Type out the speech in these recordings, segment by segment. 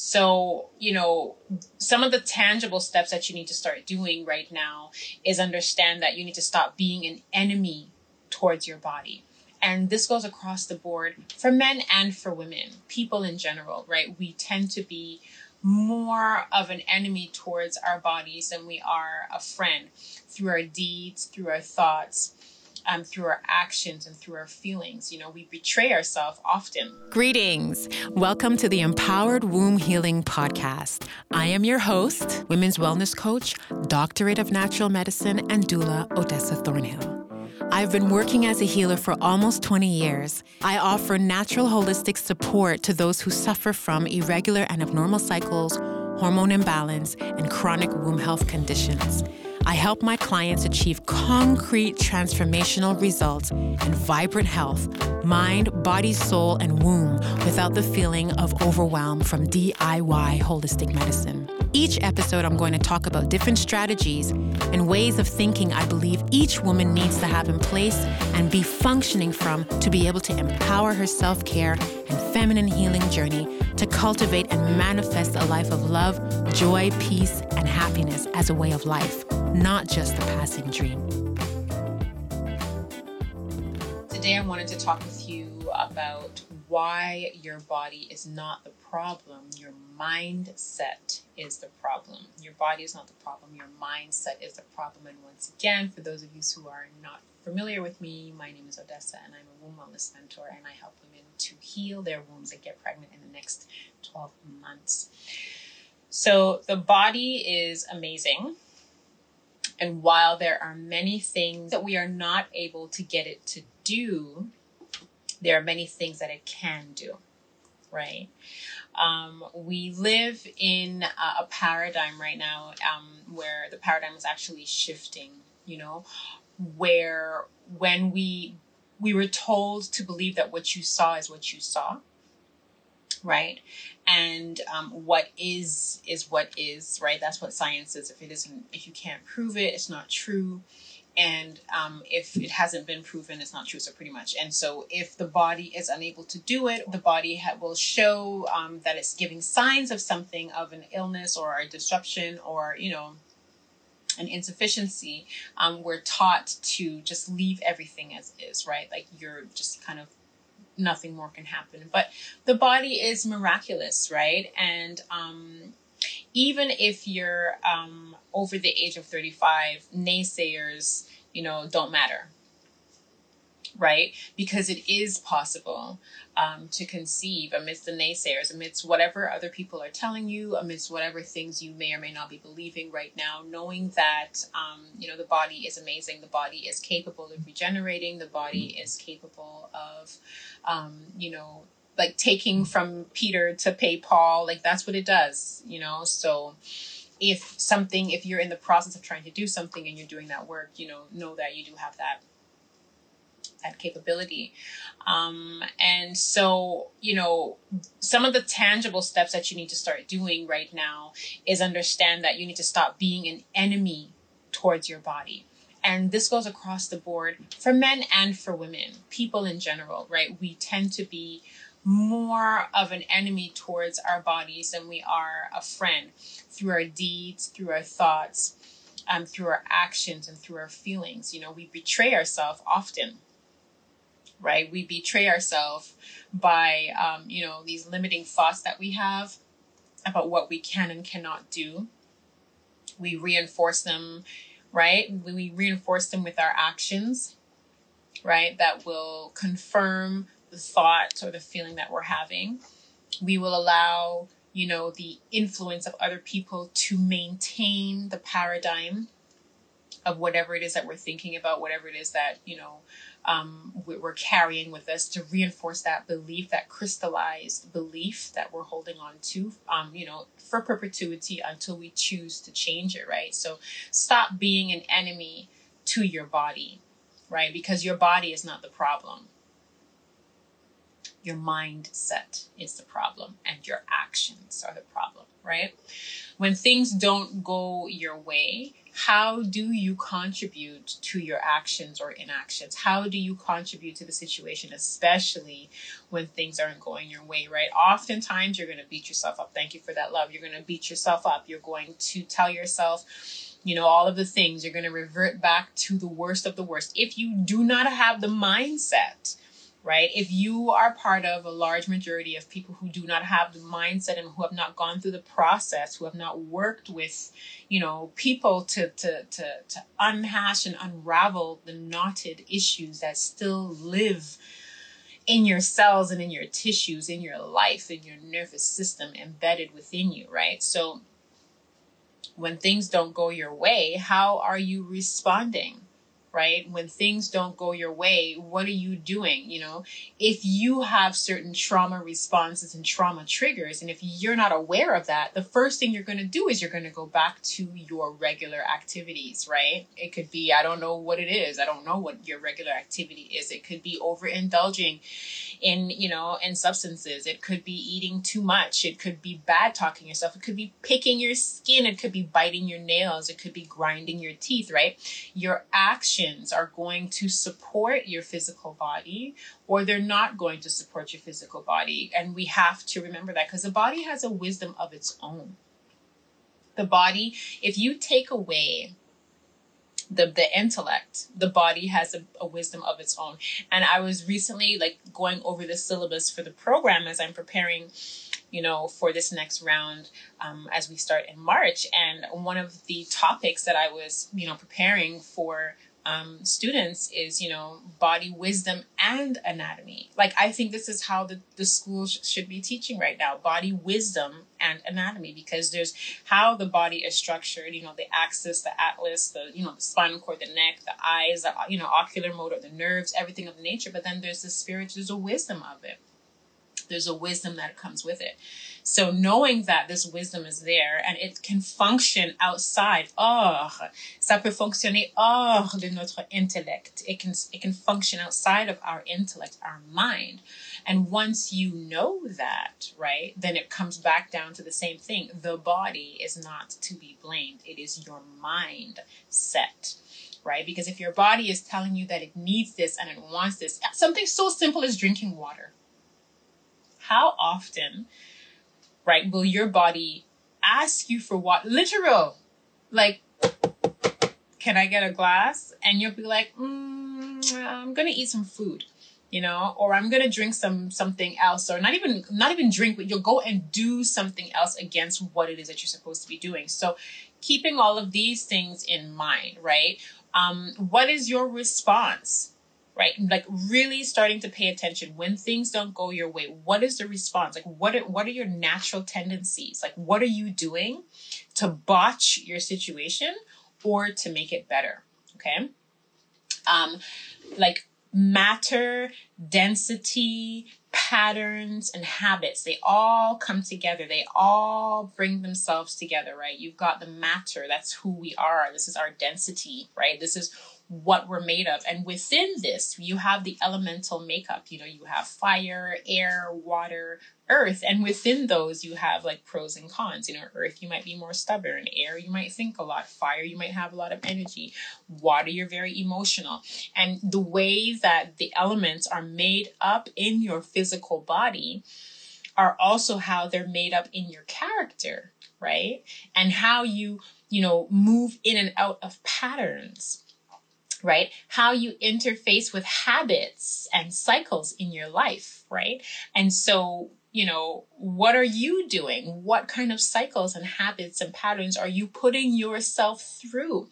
So, you know, some of the tangible steps that you need to start doing right now is understand that you need to stop being an enemy towards your body. And this goes across the board for men and for women, people in general, right? We tend to be more of an enemy towards our bodies than we are a friend through our deeds, through our thoughts, um, through our actions and through our feelings. You know, we betray ourselves often. Greetings. Welcome to the Empowered Womb Healing Podcast. I am your host, women's wellness coach, doctorate of natural medicine, and doula Odessa Thornhill. I've been working as a healer for almost 20 years. I offer natural holistic support to those who suffer from irregular and abnormal cycles, hormone imbalance, and chronic womb health conditions. I help my clients achieve concrete transformational results and vibrant health, mind, body, soul, and womb without the feeling of overwhelm from DIY holistic medicine. Each episode, I'm going to talk about different strategies and ways of thinking I believe each woman needs to have in place and be functioning from to be able to empower her self care and feminine healing journey to cultivate and manifest a life of love, joy, peace, and happiness as a way of life not just a passing dream. Today, I wanted to talk with you about why your body is not the problem. Your mindset is the problem. Your body is not the problem. Your mindset is the problem. And once again, for those of you who are not familiar with me, my name is Odessa and I'm a womb wellness mentor and I help women to heal their wombs and get pregnant in the next 12 months. So the body is amazing. And while there are many things that we are not able to get it to do, there are many things that it can do, right? Um, we live in a, a paradigm right now um, where the paradigm is actually shifting, you know, where when we we were told to believe that what you saw is what you saw right? And um, what is is what is right? That's what science is if it isn't if you can't prove it it's not true and um, if it hasn't been proven it's not true so pretty much and so if the body is unable to do it the body ha- will show um, that it's giving signs of something of an illness or a disruption or you know an insufficiency um, we're taught to just leave everything as is right like you're just kind of nothing more can happen. But the body is miraculous, right? And um, even if you're um, over the age of 35, naysayers, you know, don't matter, right? Because it is possible um, to conceive amidst the naysayers, amidst whatever other people are telling you, amidst whatever things you may or may not be believing right now, knowing that, um, you know, the body is amazing, the body is capable of regenerating, the body is capable of, um, you know, like taking from Peter to pay Paul, like that's what it does, you know, so if something if you're in the process of trying to do something and you're doing that work you know know that you do have that that capability. Um, and so, you know, some of the tangible steps that you need to start doing right now is understand that you need to stop being an enemy towards your body. And this goes across the board for men and for women, people in general, right? We tend to be more of an enemy towards our bodies than we are a friend through our deeds, through our thoughts, um, through our actions, and through our feelings. You know, we betray ourselves often right? We betray ourselves by, um, you know, these limiting thoughts that we have about what we can and cannot do. We reinforce them, right? We reinforce them with our actions, right? That will confirm the thought or the feeling that we're having. We will allow, you know, the influence of other people to maintain the paradigm of whatever it is that we're thinking about, whatever it is that, you know, um, we're carrying with us to reinforce that belief, that crystallized belief that we're holding on to, um, you know, for perpetuity until we choose to change it, right? So stop being an enemy to your body, right? Because your body is not the problem. Your mindset is the problem, and your actions are the problem, right? When things don't go your way, how do you contribute to your actions or inactions? How do you contribute to the situation, especially when things aren't going your way, right? Oftentimes you're going to beat yourself up. Thank you for that love. You're going to beat yourself up. You're going to tell yourself, you know, all of the things. You're going to revert back to the worst of the worst. If you do not have the mindset, right? If you are part of a large majority of people who do not have the mindset and who have not gone through the process, who have not worked with, you know, people to to to to unhash and unravel the knotted issues that still live in your cells and in your tissues, in your life, in your nervous system, embedded within you, right? So when things don't go your way, how are you responding? Right? When things don't go your way, what are you doing? You know, if you have certain trauma responses and trauma triggers, and if you're not aware of that, the first thing you're going to do is you're going to go back to your regular activities, right? It could be, I don't know what it is. I don't know what your regular activity is. It could be overindulging in, you know, in substances. It could be eating too much. It could be bad talking yourself. It could be picking your skin. It could be biting your nails. It could be grinding your teeth, right? Your actions are going to support your physical body or they're not going to support your physical body. And we have to remember that because the body has a wisdom of its own. The body, if you take away the the intellect. The body has a, a, wisdom of its own. And i was recently like going over the syllabus for the program as i'm preparing you know for this next round um, as we start in march. And one of the topics that i was you know preparing for um, students is you know body wisdom and anatomy. Like i think this is how the, the schools should be teaching right now body wisdom and anatomy because there's how the body is structured you know the axis the atlas the you know the spinal cord the neck the eyes the you know ocular motor the nerves everything of nature but then there's the spirit there's a wisdom of it there's a wisdom that comes with it so knowing that this wisdom is there and it can function outside, oh, ça peut fonctionner hors de notre intellect. It can, it can function outside of our intellect, our mind. And once you know that, right, then it comes back down to the same thing. The body is not to be blamed. It is your mind set right? Because if your body is telling you that it needs this and it wants this, something so simple as drinking water. How often right? Will your body ask you for what? Literal. Like, can I get a glass? And you'll be like, mm, I'm gonna eat some food, you know, or I'm gonna drink some something else, or not even not even drink, but you'll go and do something else against what it is that you're supposed to be doing. So, keeping all of these things in mind, right? Um, what is your response? Right? Like really starting to pay attention when things don't go your way. What is the response? Like what are, what are your natural tendencies? Like what are you doing to botch your situation or to make it better? Okay. Um, like matter, density, patterns, and habits, they all come together. They all bring themselves together, right? You've got the matter, that's who we are. This is our density, right? This is what we're made of. And within this, you have the elemental makeup. You know, you have fire, air, water, earth. And within those, you have like pros and cons. You know, earth, you might be more stubborn. Air, you might think a lot. Fire, you might have a lot of energy. Water, you're very emotional. And the way that the elements are made up in your physical body are also how they're made up in your character, right? And how you, you know, move in and out of patterns right? How you interface with habits and cycles in your life, right? And so, you know, what are you doing? What kind of cycles and habits and patterns are you putting yourself through?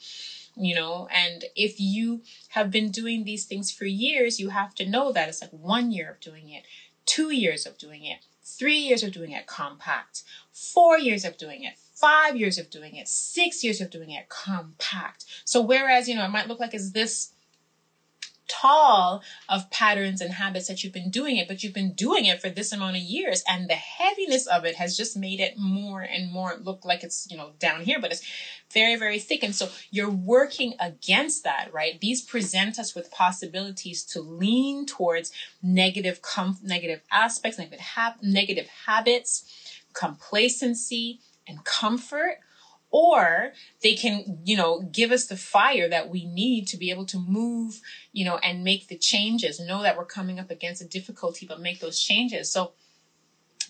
You know, and if you have been doing these things for years, you have to know that it's like one year of doing it, two years of doing it, three years of doing it compact, four years of doing it, five years of doing it, six years of doing it compact. So whereas, you know, it might look like it's this tall of patterns and habits that you've been doing it, but you've been doing it for this amount of years. And the heaviness of it has just made it more and more look like it's, you know, down here, but it's very, very thick. And so you're working against that, right? These present us with possibilities to lean towards negative, com- negative aspects, negative, negative habits, complacency, and comfort, or they can you know give us the fire that we need to be able to move you know and make the changes. Know that we're coming up against a difficulty but make those changes. So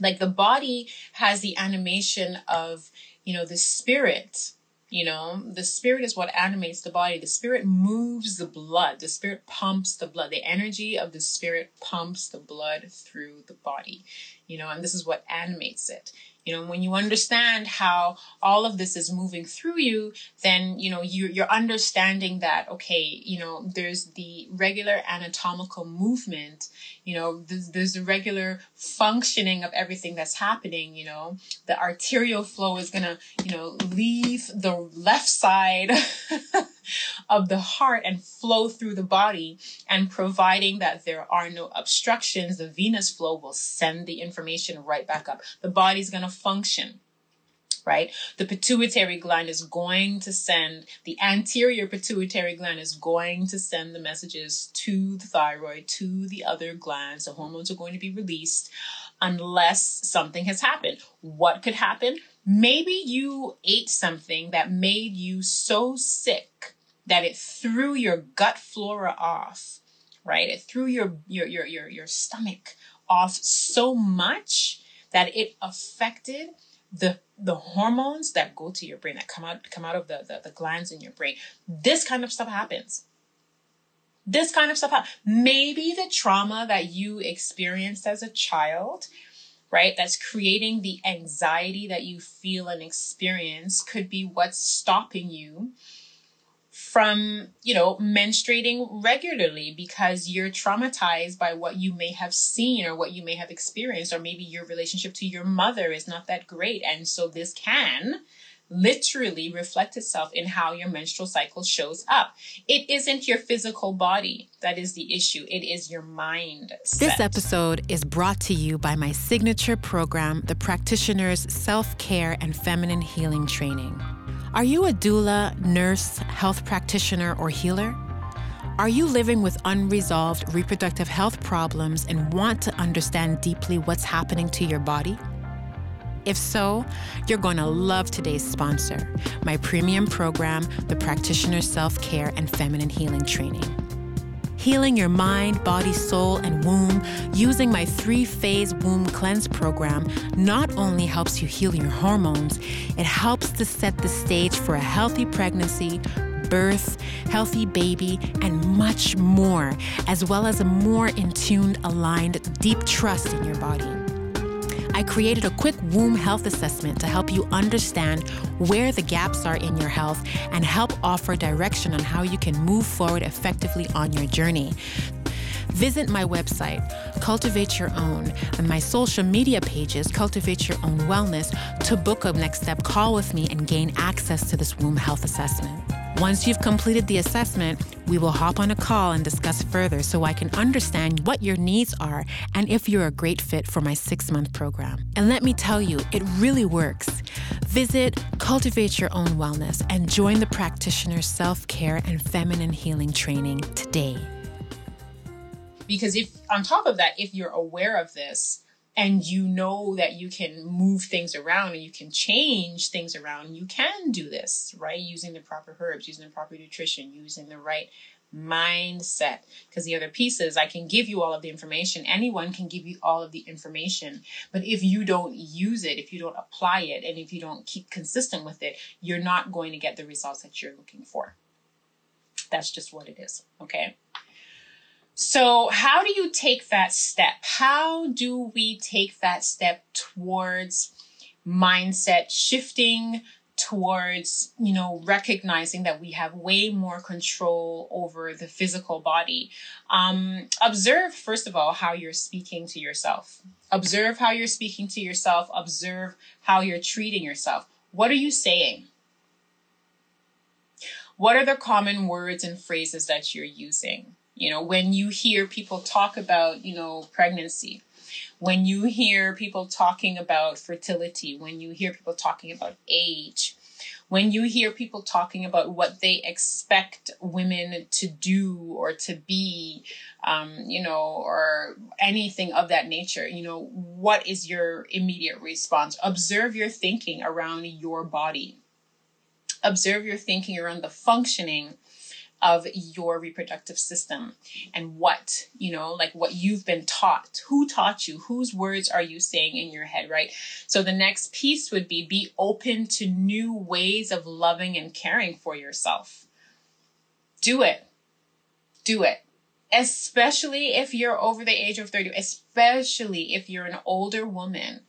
like the body has the animation of you know the spirit you know? The spirit is what animates the body. The spirit moves the blood. The spirit pumps the blood. The energy of the spirit pumps the blood through the body you know? And this is what animates it you know when you understand how all of this is moving through you then you know you're, you're understanding that okay you know there's the regular anatomical movement you know there's, there's the regular functioning of everything that's happening you know. The arterial flow is gonna you know leave the left side of the heart and flow through the body. And providing that there are no obstructions, the venous flow will send the information right back up. The body's going to function right? The pituitary gland is going to send, the anterior pituitary gland is going to send the messages to the thyroid, to the other glands. The hormones are going to be released unless something has happened. What could happen? Maybe you ate something that made you so sick that it threw your gut flora off, right? It threw your your your your, your stomach off so much that it affected the the hormones that go to your brain that come out come out of the, the, the glands in your brain. This kind of stuff happens. This kind of stuff happens. Maybe the trauma that you experienced as a child right? That's creating the anxiety that you feel and experience could be what's stopping you from, you know, menstruating regularly because you're traumatized by what you may have seen or what you may have experienced, or maybe your relationship to your mother is not that great. And so this can literally reflect itself in how your menstrual cycle shows up. It isn't your physical body that is the issue, it is your mind. This episode is brought to you by my signature program, the Practitioner's Self Care and Feminine Healing Training. Are you a doula, nurse, health practitioner, or healer? Are you living with unresolved reproductive health problems and want to understand deeply what's happening to your body? If so, you're going to love today's sponsor, my premium program, the Practitioner Self Care and Feminine Healing Training. Healing your mind, body, soul, and womb using my three phase womb cleanse program not only helps you heal your hormones, it helps to set the stage for a healthy pregnancy, birth, healthy baby, and much more, as well as a more in tuned, aligned, deep trust in your body. I created a quick womb health assessment to help you understand where the gaps are in your health and help offer direction on how you can move forward effectively on your journey. Visit my website, Cultivate Your Own, and my social media pages, Cultivate Your Own Wellness, to book a next step call with me and gain access to this womb health assessment. Once you've completed the assessment, we will hop on a call and discuss further so I can understand what your needs are and if you're a great fit for my six month program. And let me tell you, it really works. Visit Cultivate Your Own Wellness and join the practitioner self care and feminine healing training today. Because if, on top of that, if you're aware of this, and you know that you can move things around and you can change things around, you can do this, right? Using the proper herbs, using the proper nutrition, using the right mindset. Because the other piece is I can give you all of the information. Anyone can give you all of the information. But if you don't use it, if you don't apply it, and if you don't keep consistent with it, you're not going to get the results that you're looking for. That's just what it is. Okay. So, how do you take that step? How do we take that step towards mindset shifting, towards, you know, recognizing that we have way more control over the physical body? Um, observe, first of all, how you're speaking to yourself. Observe how you're speaking to yourself. Observe how you're treating yourself. What are you saying? What are the common words and phrases that you're using? You know, when you hear people talk about, you know, pregnancy, when you hear people talking about fertility, when you hear people talking about age, when you hear people talking about what they expect women to do or to be, um, you know, or anything of that nature, you know, what is your immediate response? Observe your thinking around your body observe your thinking around the functioning of your reproductive system and what, you know, like what you've been taught. Who taught you? Whose words are you saying in your head, right? So the next piece would be be open to new ways of loving and caring for yourself. Do it. Do it. Especially if you're over the age of 30, especially if you're an older woman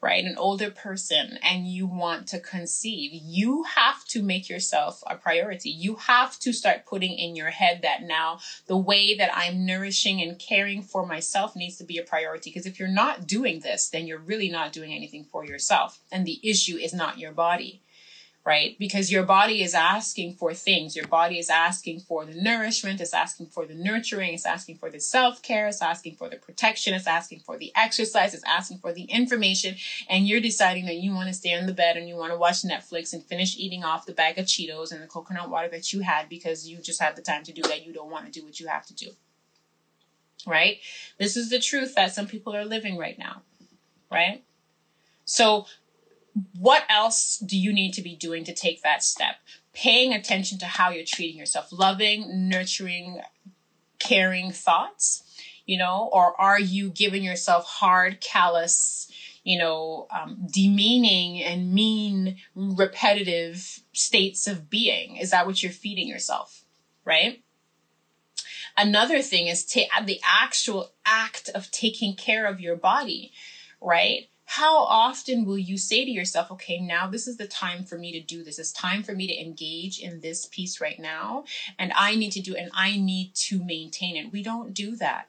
right? An older person and you want to conceive, you have to make yourself a priority. You have to start putting in your head that now the way that I'm nourishing and caring for myself needs to be a priority. Because if you're not doing this, then you're really not doing anything for yourself. And the issue is not your body right? Because your body is asking for things. Your body is asking for the nourishment, it's asking for the nurturing, it's asking for the self care, it's asking for the protection, it's asking for the exercise, it's asking for the information. And you're deciding that you want to stay on the bed and you want to watch Netflix and finish eating off the bag of Cheetos and the coconut water that you had because you just have the time to do that. You don't want to do what you have to do. Right? This is the truth that some people are living right now. Right? So what else do you need to be doing to take that step? Paying attention to how you're treating yourself, loving, nurturing, caring thoughts, you know, or are you giving yourself hard, callous, you know, um, demeaning and mean, repetitive states of being? Is that what you're feeding yourself? Right? Another thing is ta- the actual act of taking care of your body, right? How often will you say to yourself, okay, now this is the time for me to do this. It's time for me to engage in this piece right now. And I need to do, it and I need to maintain it. We don't do that.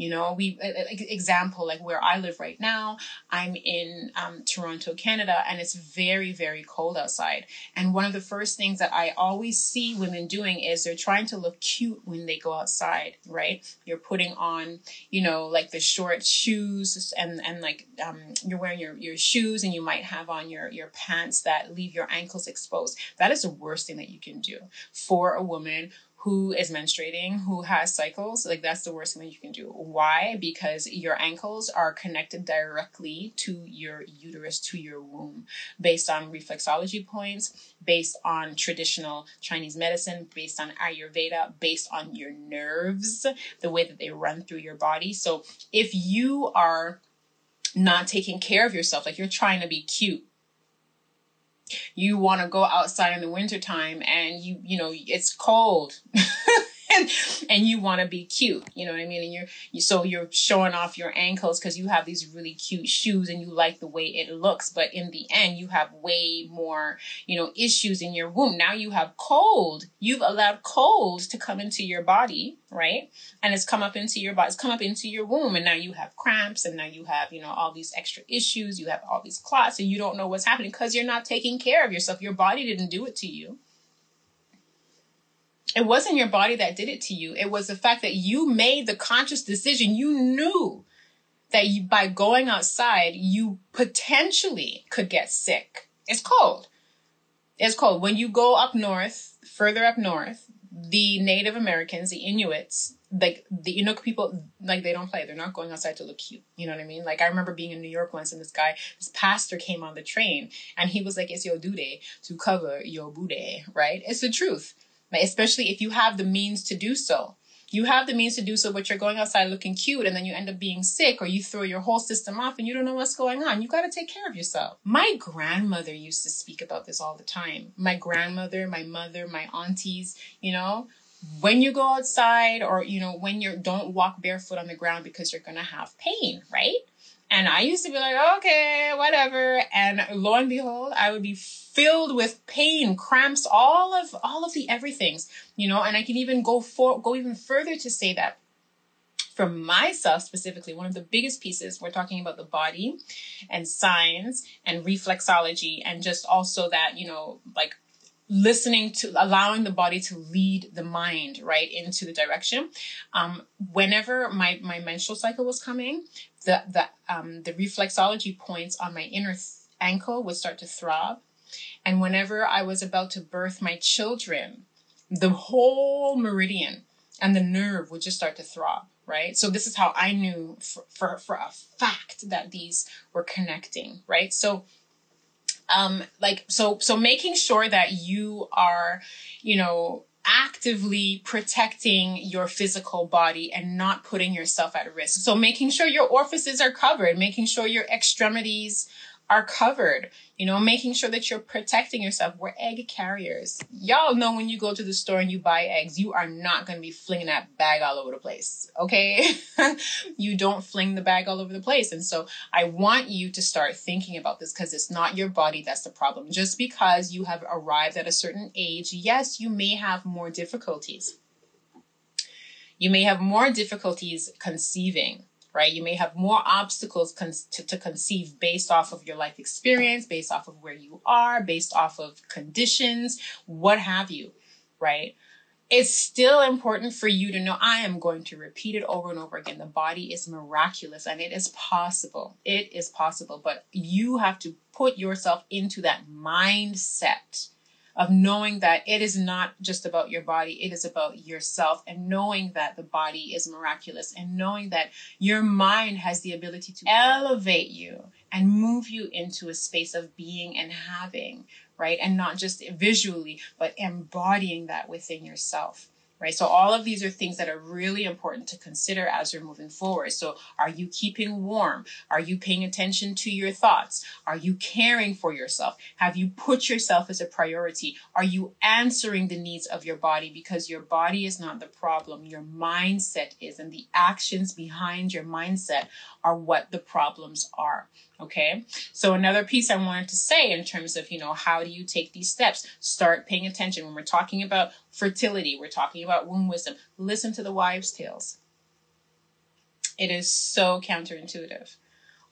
You know, we example like where I live right now. I'm in um, Toronto, Canada, and it's very very cold outside. And one of the first things that I always see women doing is they're trying to look cute when they go outside. Right? You're putting on, you know, like the short shoes and and like um, you're wearing your your shoes, and you might have on your your pants that leave your ankles exposed. That is the worst thing that you can do for a woman who is menstruating, who has cycles, like that's the worst thing you can do. Why? Because your ankles are connected directly to your uterus, to your womb, based on reflexology points, based on traditional Chinese medicine, based on Ayurveda, based on your nerves, the way that they run through your body. So if you are not taking care of yourself, like you're trying to be cute, you want to go outside in the wintertime and you you know it's cold and, and you want to be cute. You know what I mean? And you're you, so you're showing off your ankles because you have these really cute shoes and you like the way it looks. But in the end, you have way more you know issues in your womb. Now you have cold. You've allowed cold to come into your body, right? And it's come up into your body. It's come up into your womb, and now you have cramps, and now you have you know all these extra issues. You have all these clots, and you don't know what's happening because you're not taking care of yourself. Your body didn't do it to you it wasn't your body that did it to you. It was the fact that you made the conscious decision. You knew that you, by going outside, you potentially could get sick. It's cold. It's cold. When you go up north, further up north, the Native Americans, the Inuits, like the Inuk people, like they don't play. They're not going outside to look cute. You know what I mean? Like I remember being in New York once and this guy, this pastor came on the train and he was like, it's your duty to cover your booty, right? It's the truth especially if you have the means to do so. You have the means to do so, but you're going outside looking cute and then you end up being sick or you throw your whole system off and you don't know what's going on. You got to take care of yourself. My grandmother used to speak about this all the time. My grandmother, my mother, my aunties, you know, when you go outside or, you know, when you don't walk barefoot on the ground because you're going to have pain, right? And I used to be like, okay, whatever. And lo and behold, I would be filled with pain, cramps, all of all of the everythings, you know. And I can even go for go even further to say that for myself specifically, one of the biggest pieces we're talking about the body and signs and reflexology, and just also that you know, like listening to allowing the body to lead the mind right into the direction um, whenever my my menstrual cycle was coming the the um, the reflexology points on my inner th- ankle would start to throb, and whenever I was about to birth my children, the whole meridian and the nerve would just start to throb. Right. So this is how I knew for, for, for a fact that these were connecting. Right. So um like so so making sure that you are you know actively protecting your physical body and not putting yourself at risk. So making sure your orifices are covered making sure your extremities are covered. You know, making sure that you're protecting yourself. We're egg carriers. Y'all know when you go to the store and you buy eggs, you are not going to be flinging that bag all over the place. Okay. you don't fling the bag all over the place. And so I want you to start thinking about this because it's not your body that's the problem. Just because you have arrived at a certain age, yes, you may have more difficulties. You may have more difficulties conceiving right? You may have more obstacles con- to, to conceive based off of your life experience, based off of where you are, based off of conditions, what have you, right? It's still important for you to know I am going to repeat it over and over again. The body is miraculous and it is possible. It is possible, but you have to put yourself into that mindset of knowing that it is not just about your body, it is about yourself, and knowing that the body is miraculous, and knowing that your mind has the ability to elevate you and move you into a space of being and having, right? And not just visually, but embodying that within yourself right? So all of these are things that are really important to consider as you're moving forward. So are you keeping warm? Are you paying attention to your thoughts? Are you caring for yourself? Have you put yourself as a priority? Are you answering the needs of your body? Because your body is not the problem. Your mindset is, and the actions behind your mindset are what the problems are. Okay. So another piece I wanted to say in terms of, you know, how do you take these steps? Start paying attention when we're talking about fertility. We're talking about womb wisdom. Listen to the wives' tales. It is so counterintuitive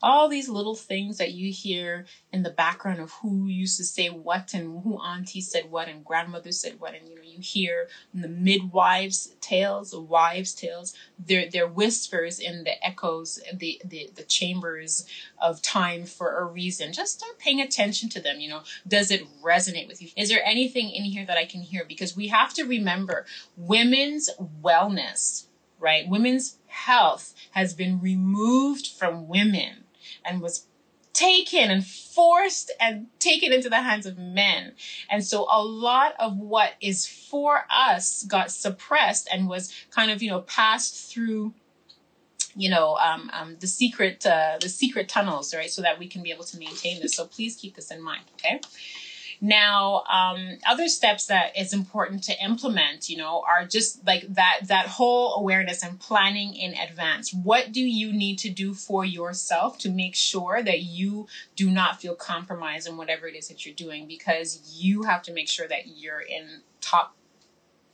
all these little things that you hear in the background of who used to say what and who auntie said what and grandmother said what. And you know you hear the midwives tales the wives tales they're, they're whispers in the echoes the, the the chambers of time for a reason. Just start paying attention to them you know. Does it resonate with you? Is there anything in here that i can hear? Because we have to remember women's wellness right? Women's health has been removed from women and was taken and forced and taken into the hands of men. And so a lot of what is for us got suppressed and was kind of, you know, passed through you know um, um, the secret uh, the secret tunnels right so that we can be able to maintain this so please keep this in mind okay now, um, other steps that is important to implement, you know, are just like that, that whole awareness and planning in advance. What do you need to do for yourself to make sure that you do not feel compromised in whatever it is that you're doing? Because you have to make sure that you're in top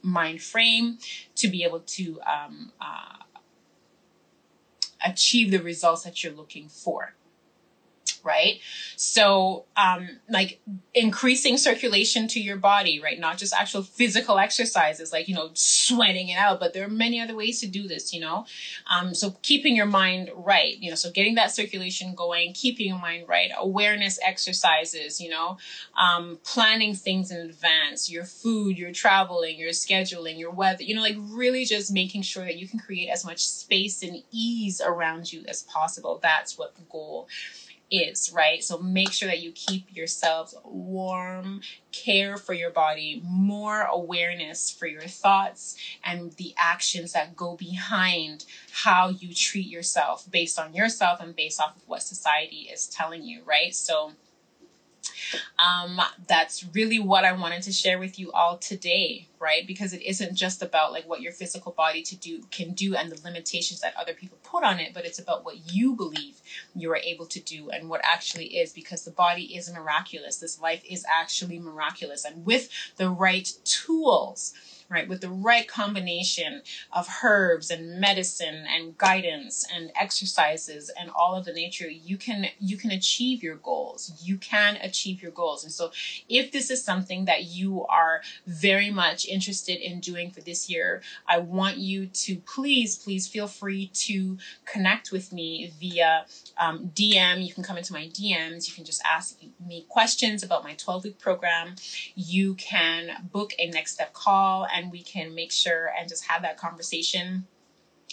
mind frame to be able to um, uh, achieve the results that you're looking for right? So, um, like increasing circulation to your body, right? Not just actual physical exercises, like, you know, sweating it out, but there are many other ways to do this, you know? Um, so keeping your mind right, you know, so getting that circulation going, keeping your mind right, awareness exercises, you know, um, planning things in advance, your food, your traveling, your scheduling, your weather, you know, like really just making sure that you can create as much space and ease around you as possible. That's what the goal is, right? So make sure that you keep yourselves warm, care for your body, more awareness for your thoughts and the actions that go behind how you treat yourself based on yourself and based off of what society is telling you, right? So um, that's really what I wanted to share with you all today, right? Because it isn't just about like what your physical body to do can do and the limitations that other people put on it, but it's about what you believe you are able to do and what actually is because the body is miraculous. This life is actually miraculous. And with the right tools, right? With the right combination of herbs and medicine and guidance and exercises and all of the nature, you can you can achieve your goals. You can achieve your goals. And so if this is something that you are very much interested in doing for this year, I want you to please, please feel free to connect with me via um, DM. You can come into my DMs. You can just ask me questions about my 12 week program. You can book a next step call and we can make sure and just have that conversation.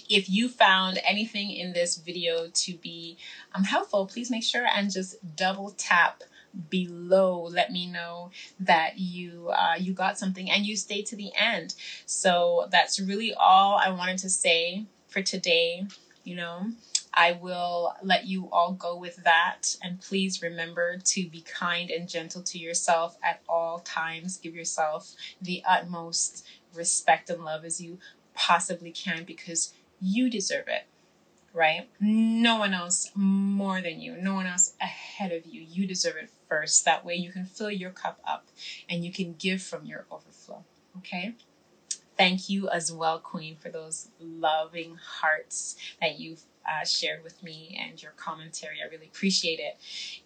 If you found anything in this video to be um, helpful, please make sure and just double tap below. Let me know that you uh, you got something and you stay to the end. So that's really all I wanted to say for today. You know, I will let you all go with that. And please remember to be kind and gentle to yourself at all times. Give yourself the utmost respect and love as you possibly can because you deserve it, right? No one else more than you, no one else ahead of you. You deserve it first. That way you can fill your cup up and you can give from your overflow, okay? Thank you as well, Queen, for those loving hearts that you've uh, shared with me and your commentary. I really appreciate it.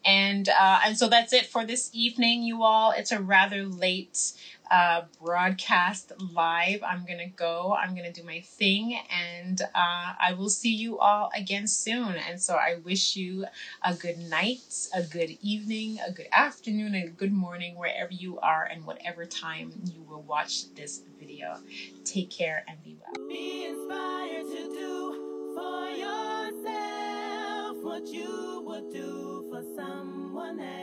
And uh, and so that's it for this evening, you all. It's a rather late uh, broadcast live. I'm gonna go. I'm gonna do my thing, and uh, I will see you all again soon. And so I wish you a good night, a good evening, a good afternoon, a good morning, wherever you are, and whatever time you will watch this video. Take care and be well. Be for yourself what you would do for someone else.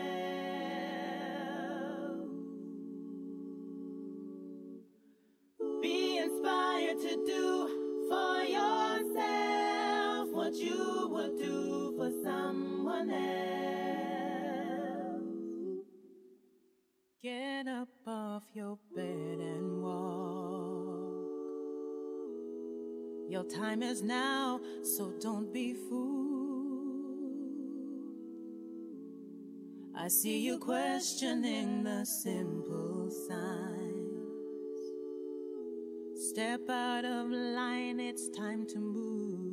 Be inspired to do for yourself what you would do for someone else. Get up off your bed Your time is now, so don't be fooled. I see you questioning the simple signs. Step out of line, it's time to move.